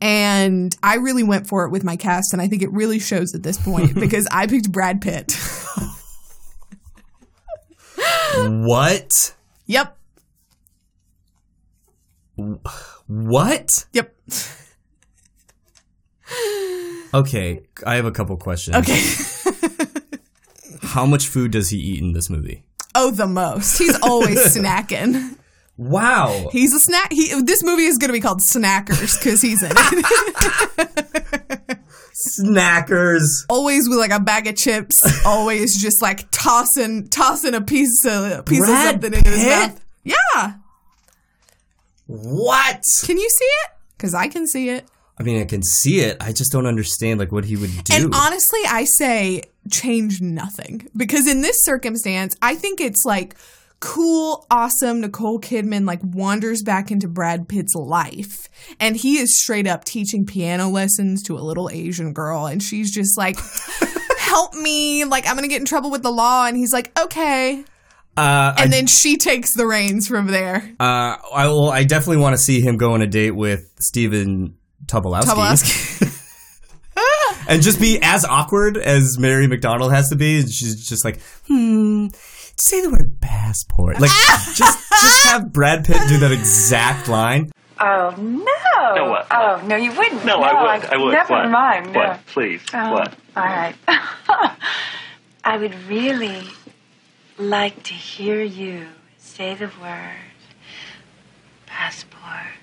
And I really went for it with my cast, and I think it really shows at this point <laughs> because I picked Brad Pitt. what? <laughs> yep. What? Yep. Okay, I have a couple questions. Okay. How much food does he eat in this movie? Oh, the most. He's always <laughs> snacking. Wow. He's a snack. He this movie is going to be called Snackers because he's in it. Snackers. always with like a bag of chips. Always just like tossing tossing a piece of piece Brad of something into his mouth. Yeah. What? Can you see it? Because I can see it. I mean, I can see it. I just don't understand like what he would do. And honestly, I say change nothing because in this circumstance, I think it's like cool, awesome. Nicole Kidman like wanders back into Brad Pitt's life, and he is straight up teaching piano lessons to a little Asian girl, and she's just like, <laughs> "Help me! Like I'm gonna get in trouble with the law," and he's like, "Okay." Uh, And I, then she takes the reins from there. uh, I will. I definitely want to see him go on a date with Stephen Tobolowsky. Tobolowsky. <laughs> and just be as awkward as Mary McDonnell has to be. And she's just like, hmm, say the word passport. Like, <laughs> just just have Brad Pitt do that exact line. Oh no! No, what? Oh no, you wouldn't. No, I would. I would. Never What? mind. No. Please. Oh, What? All right. <laughs> I would really like to hear you say the word passport.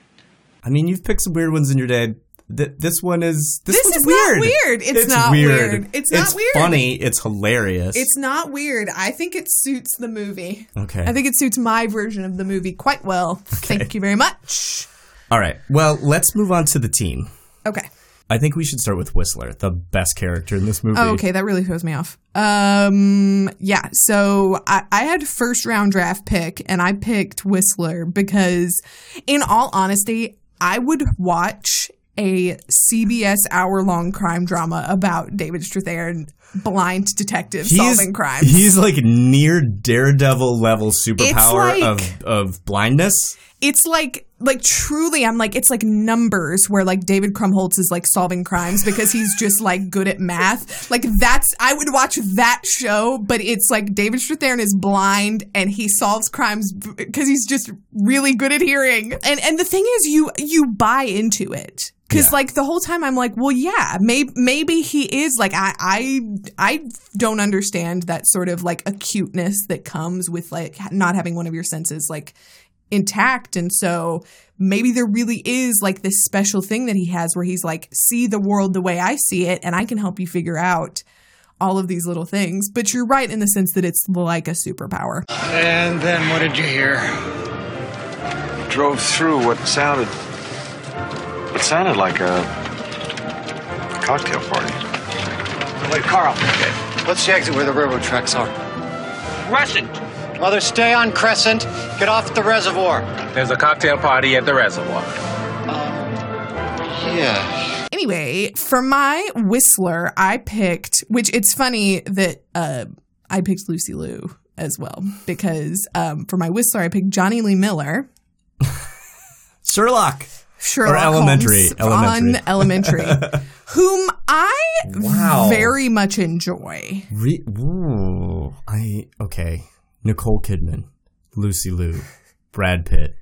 I mean, you've picked some weird ones in your day. Th- this one is this, This one's is not weird. weird. It's not weird. It's not weird. It's funny. It's hilarious. It's not weird. I think it suits the movie. Okay. I think it suits my version of the movie quite well. Thank you very much. All right. Well, let's move on to the team. Okay. I think we should start with Whistler, the best character in this movie. Oh, okay. That really throws me off. Um, yeah. So I, I had first round draft pick and I picked Whistler because, in all honesty, I would watch a CBS hour long crime drama about David Strathairn blind detective He's solving crimes. he's like near Daredevil level superpower like- of of blindness. it's like like truly i'm like it's like numbers where like david krumholtz is like solving crimes because he's just like good at math like that's i would watch that show but it's like david strathairn is blind and he solves crimes because he's just really good at hearing and and the thing is you you buy into it because like the whole time I'm like, well, yeah, maybe maybe he is like I I I don't understand that sort of like acuteness that comes with like not having one of your senses like intact and so maybe there really is like this special thing that he has where he's like see the world the way I see it and I can help you figure out all of these little things but you're right in the sense that it's like a superpower And then what did you hear? Drove through what sounded. It sounded like a cocktail party. Wait, Carl. What's the exit where the railroad tracks are? Crescent. Mother, stay on Crescent. Get off the reservoir. There's a cocktail party at the reservoir. Um, Yeah. Anyway, for my Whistler, I picked, which it's funny that uh, I picked Lucy Liu as well because um, for my Whistler, I picked Jonny Lee Miller, Sherlock. Sherlock Or elementary, Holmes elementary. on Elementary, <laughs> whom I Wow. very much enjoy. Re- Ooh, I okay. Nicole Kidman, Lucy Liu, Brad Pitt,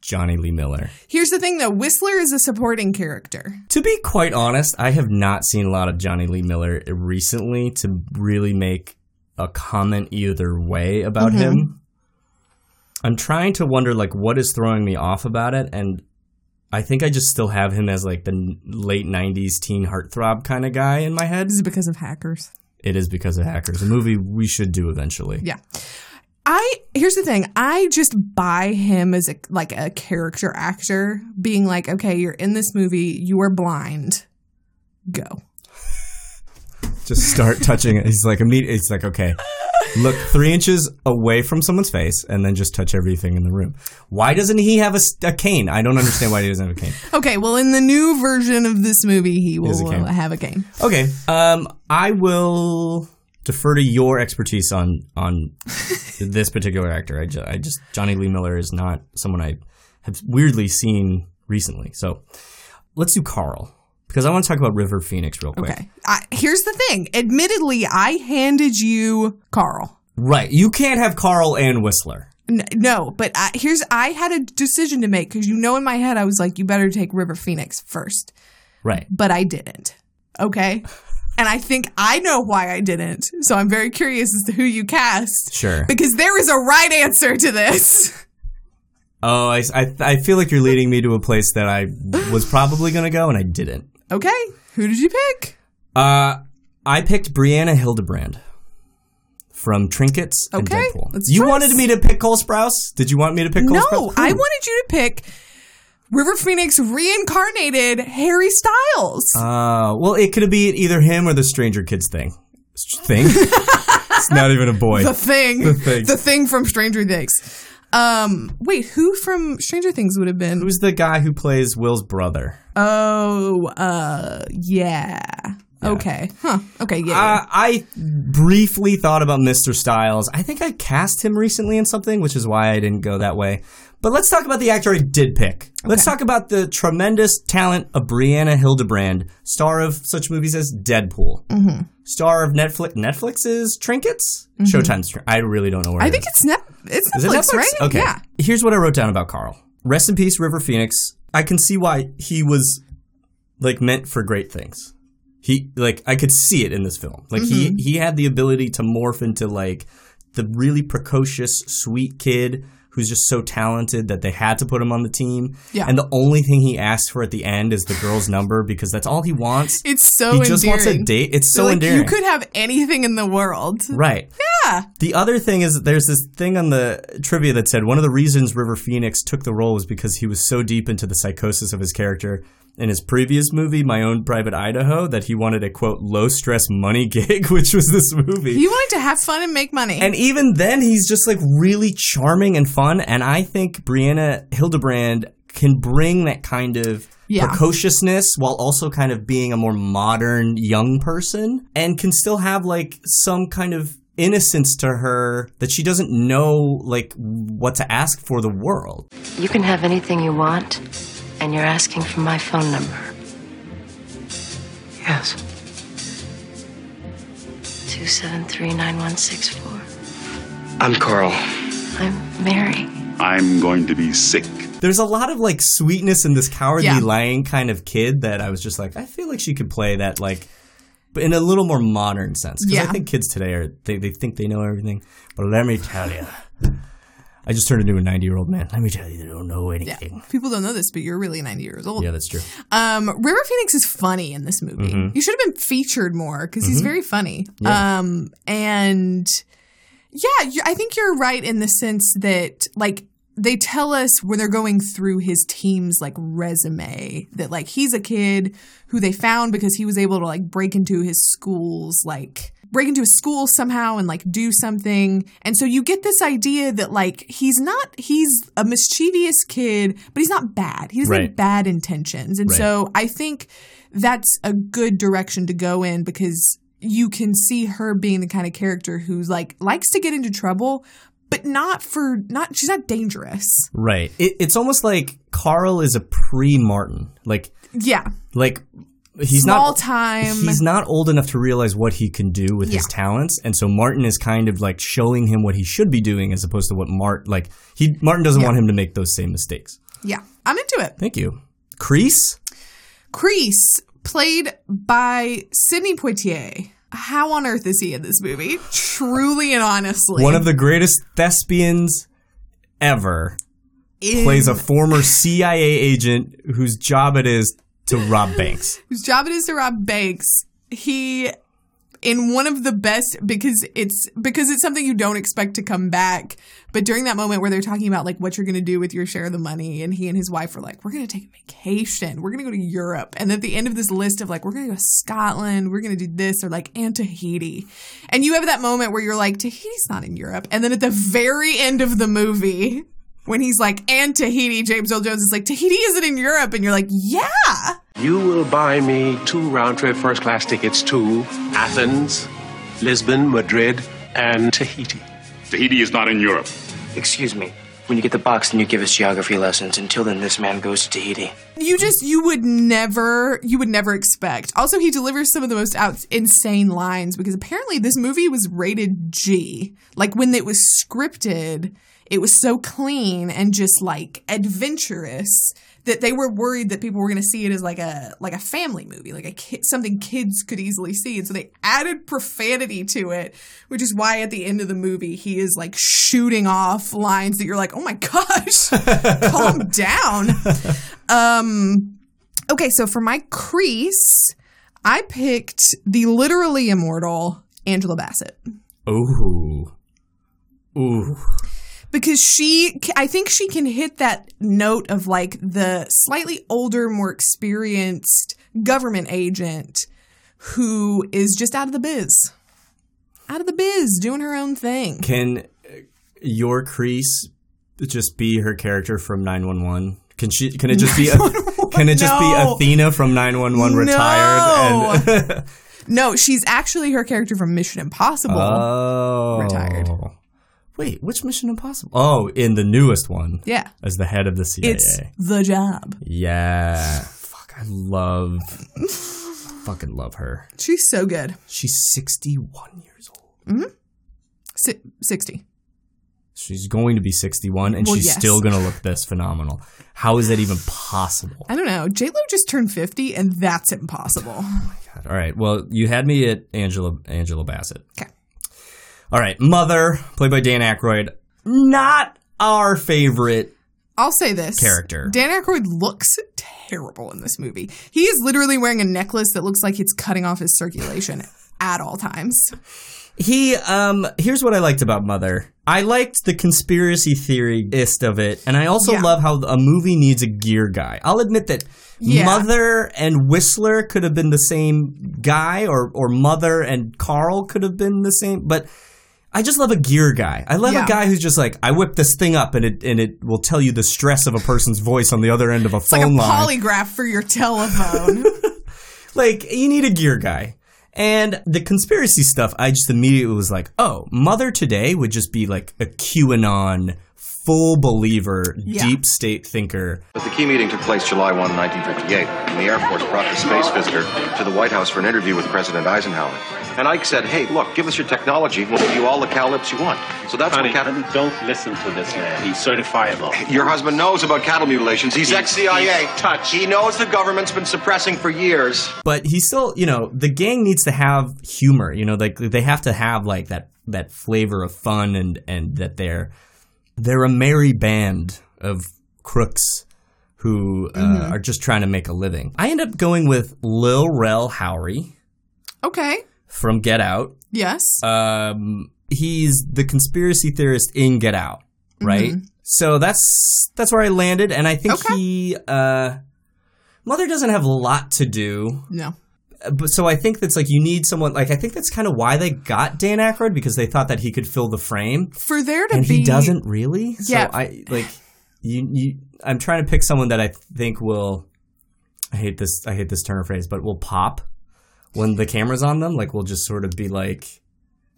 Jonny Lee Miller. Here's the thing, though: Whistler is a supporting character. To be quite honest, I have not seen a lot of Jonny Lee Miller recently to really make a comment either way about Mhm. him. I'm trying to wonder like what is throwing me off about it and I think I just still have him as like the late 90s teen heartthrob kind of guy in my head. This is because of hackers. It is because of hackers. A movie we should do eventually. Yeah. I here's the thing. I just buy him as a like a character actor being like, "Okay, you're in this movie, you are blind. Go." Just start touching it. He's like immediate. It's like okay, look three inches away from someone's face, and then just touch everything in the room. Why doesn't he have a cane? I don't understand why he doesn't have a cane. <laughs> Okay, well in the new version of this movie, he will a cane. have a cane. Okay, um, I will defer to your expertise on on <laughs> this particular actor. I just, I just Jonny Lee Miller is not someone I have weirdly seen recently. So let's do Carl because I want to talk about River Phoenix real quick. Okay. I, here's the thing. Admittedly, I handed you Carl. Right, you can't have Carl and Whistler. N- no, but I, here's I had a decision to make because you know in my head I was like, you better take River Phoenix first, Right. but I didn't. Okay. And I think I know why I didn't. So I'm very curious as to who you cast. Sure. Because there is a right answer to this. <laughs> Oh, I, I, I feel like you're leading me to a place that I was probably going to go and I didn't. Okay. Who did you pick? Uh, I picked Brianna Hildebrand from Trinkets and Okay, Deadpool. let's You wanted me to pick Cole Sprouse? Did you want me to pick Cole No, Sprouse? I wanted you to pick River Phoenix reincarnated Harry Styles. Uh, well, it could be either him or the Stranger Kids thing. Thing? <laughs> it's not even a boy. The thing. The thing. The thing from Stranger Things. Um, wait, who from Stranger Things would have been? Who's the guy who plays Will's brother? Oh, uh, yeah. Okay. Huh. Okay, yeah. Uh, I briefly thought about Mr. Styles. I think I cast him recently in something, which is why I didn't go that way. But let's talk about the actor I did pick. Let's talk about the tremendous talent of Brianna Hildebrand, star of such movies as Deadpool, Mhm. star of Netflix Netflix's Trinkets, Mhm. Showtime's. I really don't know where. I it think is. it's net. It's Is it Netflix, Netflix? right? Okay. Yeah. Here's what I wrote down about Carl. Rest in peace, River Phoenix. I can see why he was like meant for great things. He like I could see it in this film. Like he Mhm. he had the ability to morph into like the really precocious, sweet kid who's just so talented that they had to put him on the team. Yeah. And the only thing he asks for at the end is the girl's number because that's all he wants. It's so he just wants a date. It's so like endearing. you could have anything in the world. right. Yeah. The other thing is there's this thing on the trivia that said one of the reasons River Phoenix took the role was because he was so deep into the psychosis of his character in his previous movie, My Own Private Idaho, that he wanted a quote low stress money <laughs> gig, which was this movie. He wanted to have fun and make money. and even then, he's just like really charming and fun. And I think Brianna Hildebrand can bring that kind of Yeah. precociousness while also kind of being a more modern young person and can still have like some kind of innocence to her that she doesn't know like what to ask for the world. You can have anything you want, and you're asking for my phone number. Yes. 273-9164. I'm Carl. I'm Mary. I'm going to be sick. There's a lot of like sweetness in this cowardly Yeah. lying kind of kid that I was just like, I feel like she could play that like, but in a little more modern sense. Because Yeah. I think kids today are they, they think they know everything. But let me tell you, I just turned into a 90 year old man. Let me tell you, they don't know anything. People don't know this, but you're really 90 years old. Yeah, that's true. Um, River Phoenix is funny in this movie. Mhm. You should have been featured more because he's Mhm. very funny. Yeah. Um, and yeah, I think you're right in the sense that like they tell us when they're going through his team's like resume that like he's a kid who they found because he was able to like break into his school's like break into a school somehow and like do something. And so you get this idea that like he's not he's a mischievous kid, but he's not bad. He doesn't Right. have bad intentions. And Right. so I think that's a good direction to go in because you can see her being the kind of character who's like likes to get into trouble, but not for not she's not dangerous. Right. It, it's almost like Carl is a pre Martin. Like, Yeah. like he's Small not time. He's not old enough to realize what he can do with his talents, and so Martin is kind of like showing him what he should be doing, as opposed to what Mart like he Martin doesn't Yeah. want him to make those same mistakes. Yeah. I'm into it. Thank you, Crease. Crease, played by Sidney Poitier. How on earth is he in this movie? Truly and honestly. One of the greatest thespians ever In- plays a former CIA agent whose job it is to rob banks. <laughs> whose job it is to rob banks. He in one of the best because it's because it's something you don't expect to come back. But during that moment where they're talking about like what you're going to do with your share of the money, and he and his wife are like, "We're going to take a vacation. We're going to go to Europe." And at the end of this list of like, "We're going to go to Scotland. We're going to do this," or like, "and Tahiti," and you have that moment where you're like, "Tahiti's not in Europe," and then at the very end of the movie. When he's like, and Tahiti, James Earl Jones is like, Tahiti isn't in Europe. And you're like, yeah. You will buy me two round trip first class tickets to Athens, Lisbon, Madrid, and Tahiti. Tahiti is not in Europe. Excuse me. When you get the box, then you give us geography lessons. Until then, this man goes to Tahiti. you just you would never you would never expect also he delivers some of the most out insane lines because apparently this movie was rated g like when it was scripted it was so clean and just like adventurous that they were worried that people were going to see it as like a like a family movie like a kid something kids could easily see. And so they added profanity to it which is why at the end of the movie he is like shooting off lines that you're like oh my gosh <laughs> calm down. Um, okay, so for my crease, I picked the literally immortal Angela Bassett. Ooh, ooh. Because she, I think she can hit that note of like the slightly older, more experienced government agent who is just out of the biz, out of the biz, doing her own thing. Can your crease just be her character from 911? Can she can it just be a, <laughs> can it just No. be Athena from 911 retired and <laughs> No, she's actually her character from Mission Impossible. Oh. Retired. Wait, which Mission Impossible? Oh, in the newest one. Yeah. As the head of the CIA. It's the job. yeah. Fuck, I love fucking love her. She's so good. She's 61 years old. Mm-hmm. Si- 60. She's going to be 61 and Well, she's yes. still going to look this phenomenal. How is that even possible? I don't know. J-Lo just turned 50 and that's impossible. God, All right. Well, you had me at Angela Angela Bassett. Okay. All right. Mother, played by Dan Aykroyd. Not our favorite. I'll say this. Character. Dan Aykroyd looks terrible in this movie. He is literally wearing a necklace that looks like it's cutting off his circulation <laughs> at all times. He um here's what I liked about Mother. I liked the conspiracy theorist of it, and I also Yeah. love how a movie needs a gear guy. I'll admit that Yeah. Mother and Whistler could have been the same guy, or or Mother and Carl could have been the same, but I just love a gear guy. I love Yeah. a guy who's just like, I whip this thing up and it and it will tell you the stress of a person's voice on the other end of a It's like a phone line. polygraph for your telephone. <laughs> like you need a gear guy. And the conspiracy stuff, I just immediately was like, oh, Mother today would just be like a QAnon full believer, Yeah. deep state thinker. But the key meeting took place July 1, 1958, and the Air Force brought the space visitor to the White House for an interview with President Eisenhower. And Ike said, hey, look, give us your technology. We'll give you all the calips you want. So that's Honey, what Captain... don't listen to this man. He's certifiable. Your husband knows about cattle mutilations. He's, He's- ex-CIA. Touch. He knows the government's been suppressing for years. But he still, you know, the gang needs to have humor. You know, like they have to have like that that flavor of fun and and that they're they're a merry band of crooks who uh, Mhm. are just trying to make a living. I end up going with Lil Rel Howery okay. from Get Out. Yes. Um, he's the conspiracy theorist in Get Out, right? Mhm. So that's that's where I landed, and I think he uh, Mother doesn't have a lot to do. No. But so I think that's like you need someone like I think that's kind of why they got Dan Aykroyd because they thought that he could fill the frame, For there to and be he doesn't really. So Yeah. I like you. You. I'm trying to pick someone that I think will. I hate this. I hate this turn of phrase, but will pop when the camera's on them. Like we'll just sort of be like.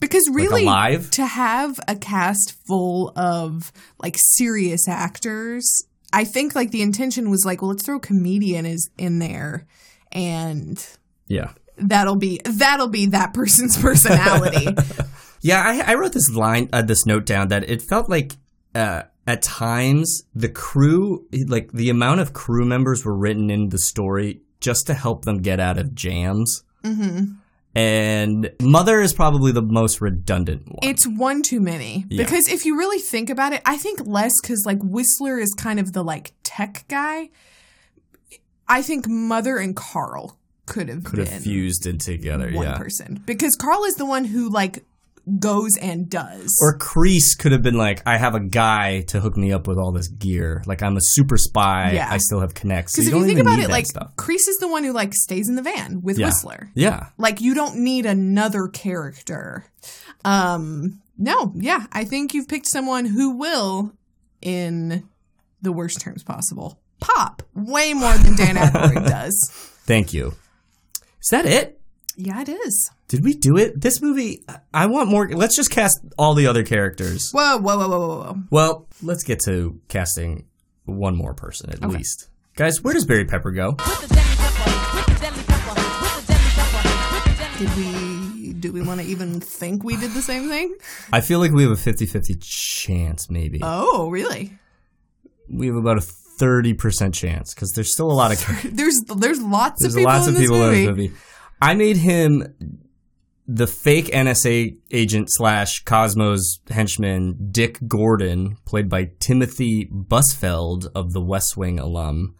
Because Like really, alive? to have a cast full of like serious actors, I think like the intention was like, well, let's throw a comedian is in there, and Yeah. that'll be that'll be that person's <laughs> personality. <laughs> Yeah, I, I wrote this line, uh, this note down that it felt like uh, at times the crew, like the amount of crew members were written in the story just to help them get out of jams. hmm And Mother is probably the most redundant one. It's one too many. Yeah. Because if you really think about it, I think less because like Whistler is kind of the like tech guy. I think Mother and Carl could have Could been have fused in together, one yeah. person because Carl is the one who like goes and does. Or Crease could have been like, I have a guy to hook me up with all this gear. Like I'm a super spy. Yeah. I still have connects. Because you if you think about it, like stuff. Crease is the one who like stays in the van with Yeah. Whistler. Yeah. Like you don't need another character. Um no, yeah, I think you've picked someone who will, in the worst terms possible, pop way more than Dan <laughs> Aykroyd does. Thank you. Is that it? Yeah, it is. Did we do it? This movie, I want more. Let's just cast all the other characters. Whoa, whoa, whoa, whoa, whoa, whoa. Well, let's get to casting one more person at Okay. least. Guys, where does Barry Pepper go? Did we do we want to even think we did the same thing? I feel like we have a 50 50 chance, maybe. Oh, really? we have about a 30% chance because there's still a lot of <laughs> characters. There's there's lots There's of people lots in of this people movie. in this movie. I made him the fake NSA agent slash Cosmo's henchman Dick Gordon, played by Timothy Busfield of the West Wing alum.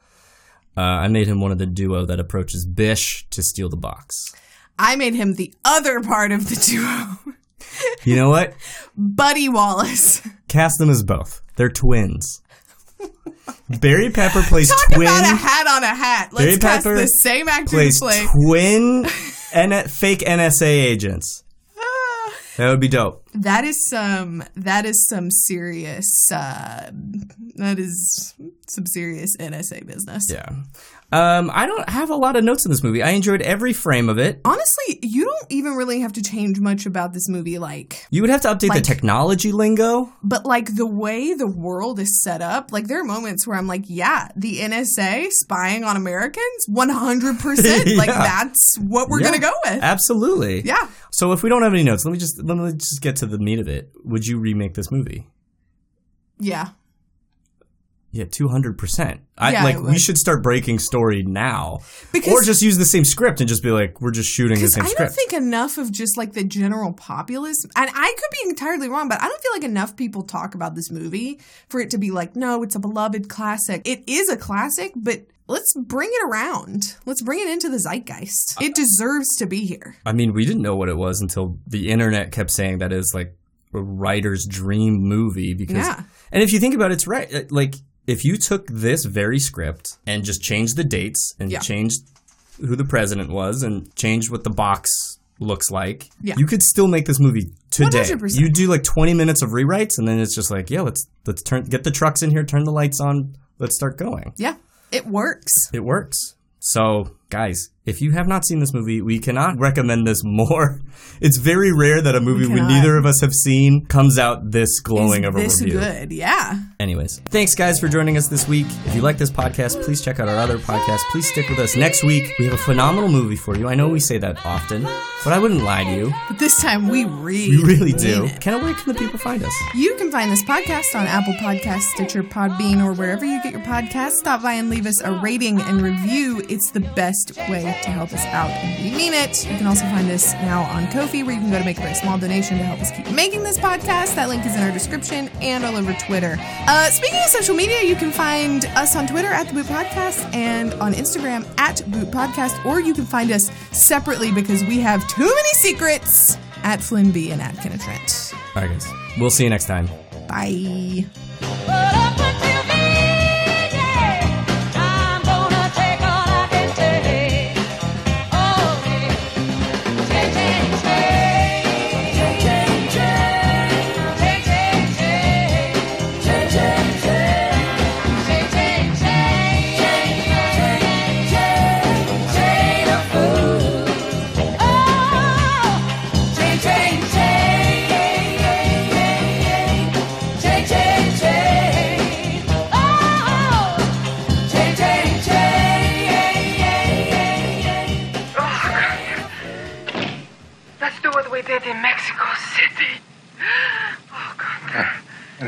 Uh, I made him one of the duo that approaches Bish to steal the box. I made him the other part of the duo. You know what? <laughs> Buddy Wallace. Cast them as both. They're twins. Barry Pepper plays Talk twin. about a hat on a hat. Let's Barry cast Pepper the same actor to plays play. twin N- fake NSA agents. That would be dope. That is some. That is some serious. Uh, that is some serious NSA business. Yeah. Um, I don't have a lot of notes in this movie. I enjoyed every frame of it. Honestly, you don't even really have to change much about this movie. Like, You would have to update Like- the technology lingo. but like the way the world is set up, like there are moments where I'm like, yeah, the NSA spying on Americans, 100. percent <laughs> Like that's what we're Yeah, gonna go with. Absolutely. Yeah. So if we don't have any notes, let me just let me just get to the meat of it. Would you remake this movie? Yeah. Yeah, two hundred percent. I like. We should start breaking story now, Because- or just use the same script and just be like, we're just shooting the same I script. I don't think enough of just like the general populace, and I could be entirely wrong, but I don't feel like enough people talk about this movie for it to be like, no, it's a beloved classic. It is a classic, but let's bring it around. Let's bring it into the zeitgeist. It deserves to be here. I mean, we didn't know what it was until the internet kept saying that is like a writer's dream movie. Because, Yeah. and if you think about it, it's right. Like, if you took this very script and just changed the dates and Yeah. changed who the president was and changed what the box looks like, Yeah. you could still make this movie today. 100%. You do like 20 minutes of rewrites, and then it's just like, yeah, let's let's turn get the trucks in here, turn the lights on, let's start going. Yeah, it works. It works. So, guys, if you have not seen this movie, we cannot recommend this more. <laughs> It's very rare that a movie we, cannot. neither of us have seen comes out this glowing Is of a review. this review. good? Yeah. Anyways, thanks guys for joining us this week. If you like this podcast, please check out our other podcasts. Please stick with us. Next week, we have a phenomenal movie for you. I know we say that often, but I wouldn't lie to you. But this time we really, We really do. Kenna, where can the people find us? You can find this podcast on Apple Podcasts, Stitcher, Podbean, or wherever you get your podcasts. Stop by and leave us a rating and review. It's the best way to help us out, and we mean it. You can also find us now on Kofi, where you can go to make a very small donation to help us keep making this podcast. That link is in our description and all over Twitter. Uh, speaking of social media, you can find us on Twitter at the Boot Podcast and on Instagram at Boot Podcast, or you can find us separately because we have too many secrets at Flynn B and at Kenna Trent. All right, guys. We'll see you next time. Bye.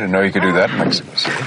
Didn't know you could do that in Mexico City.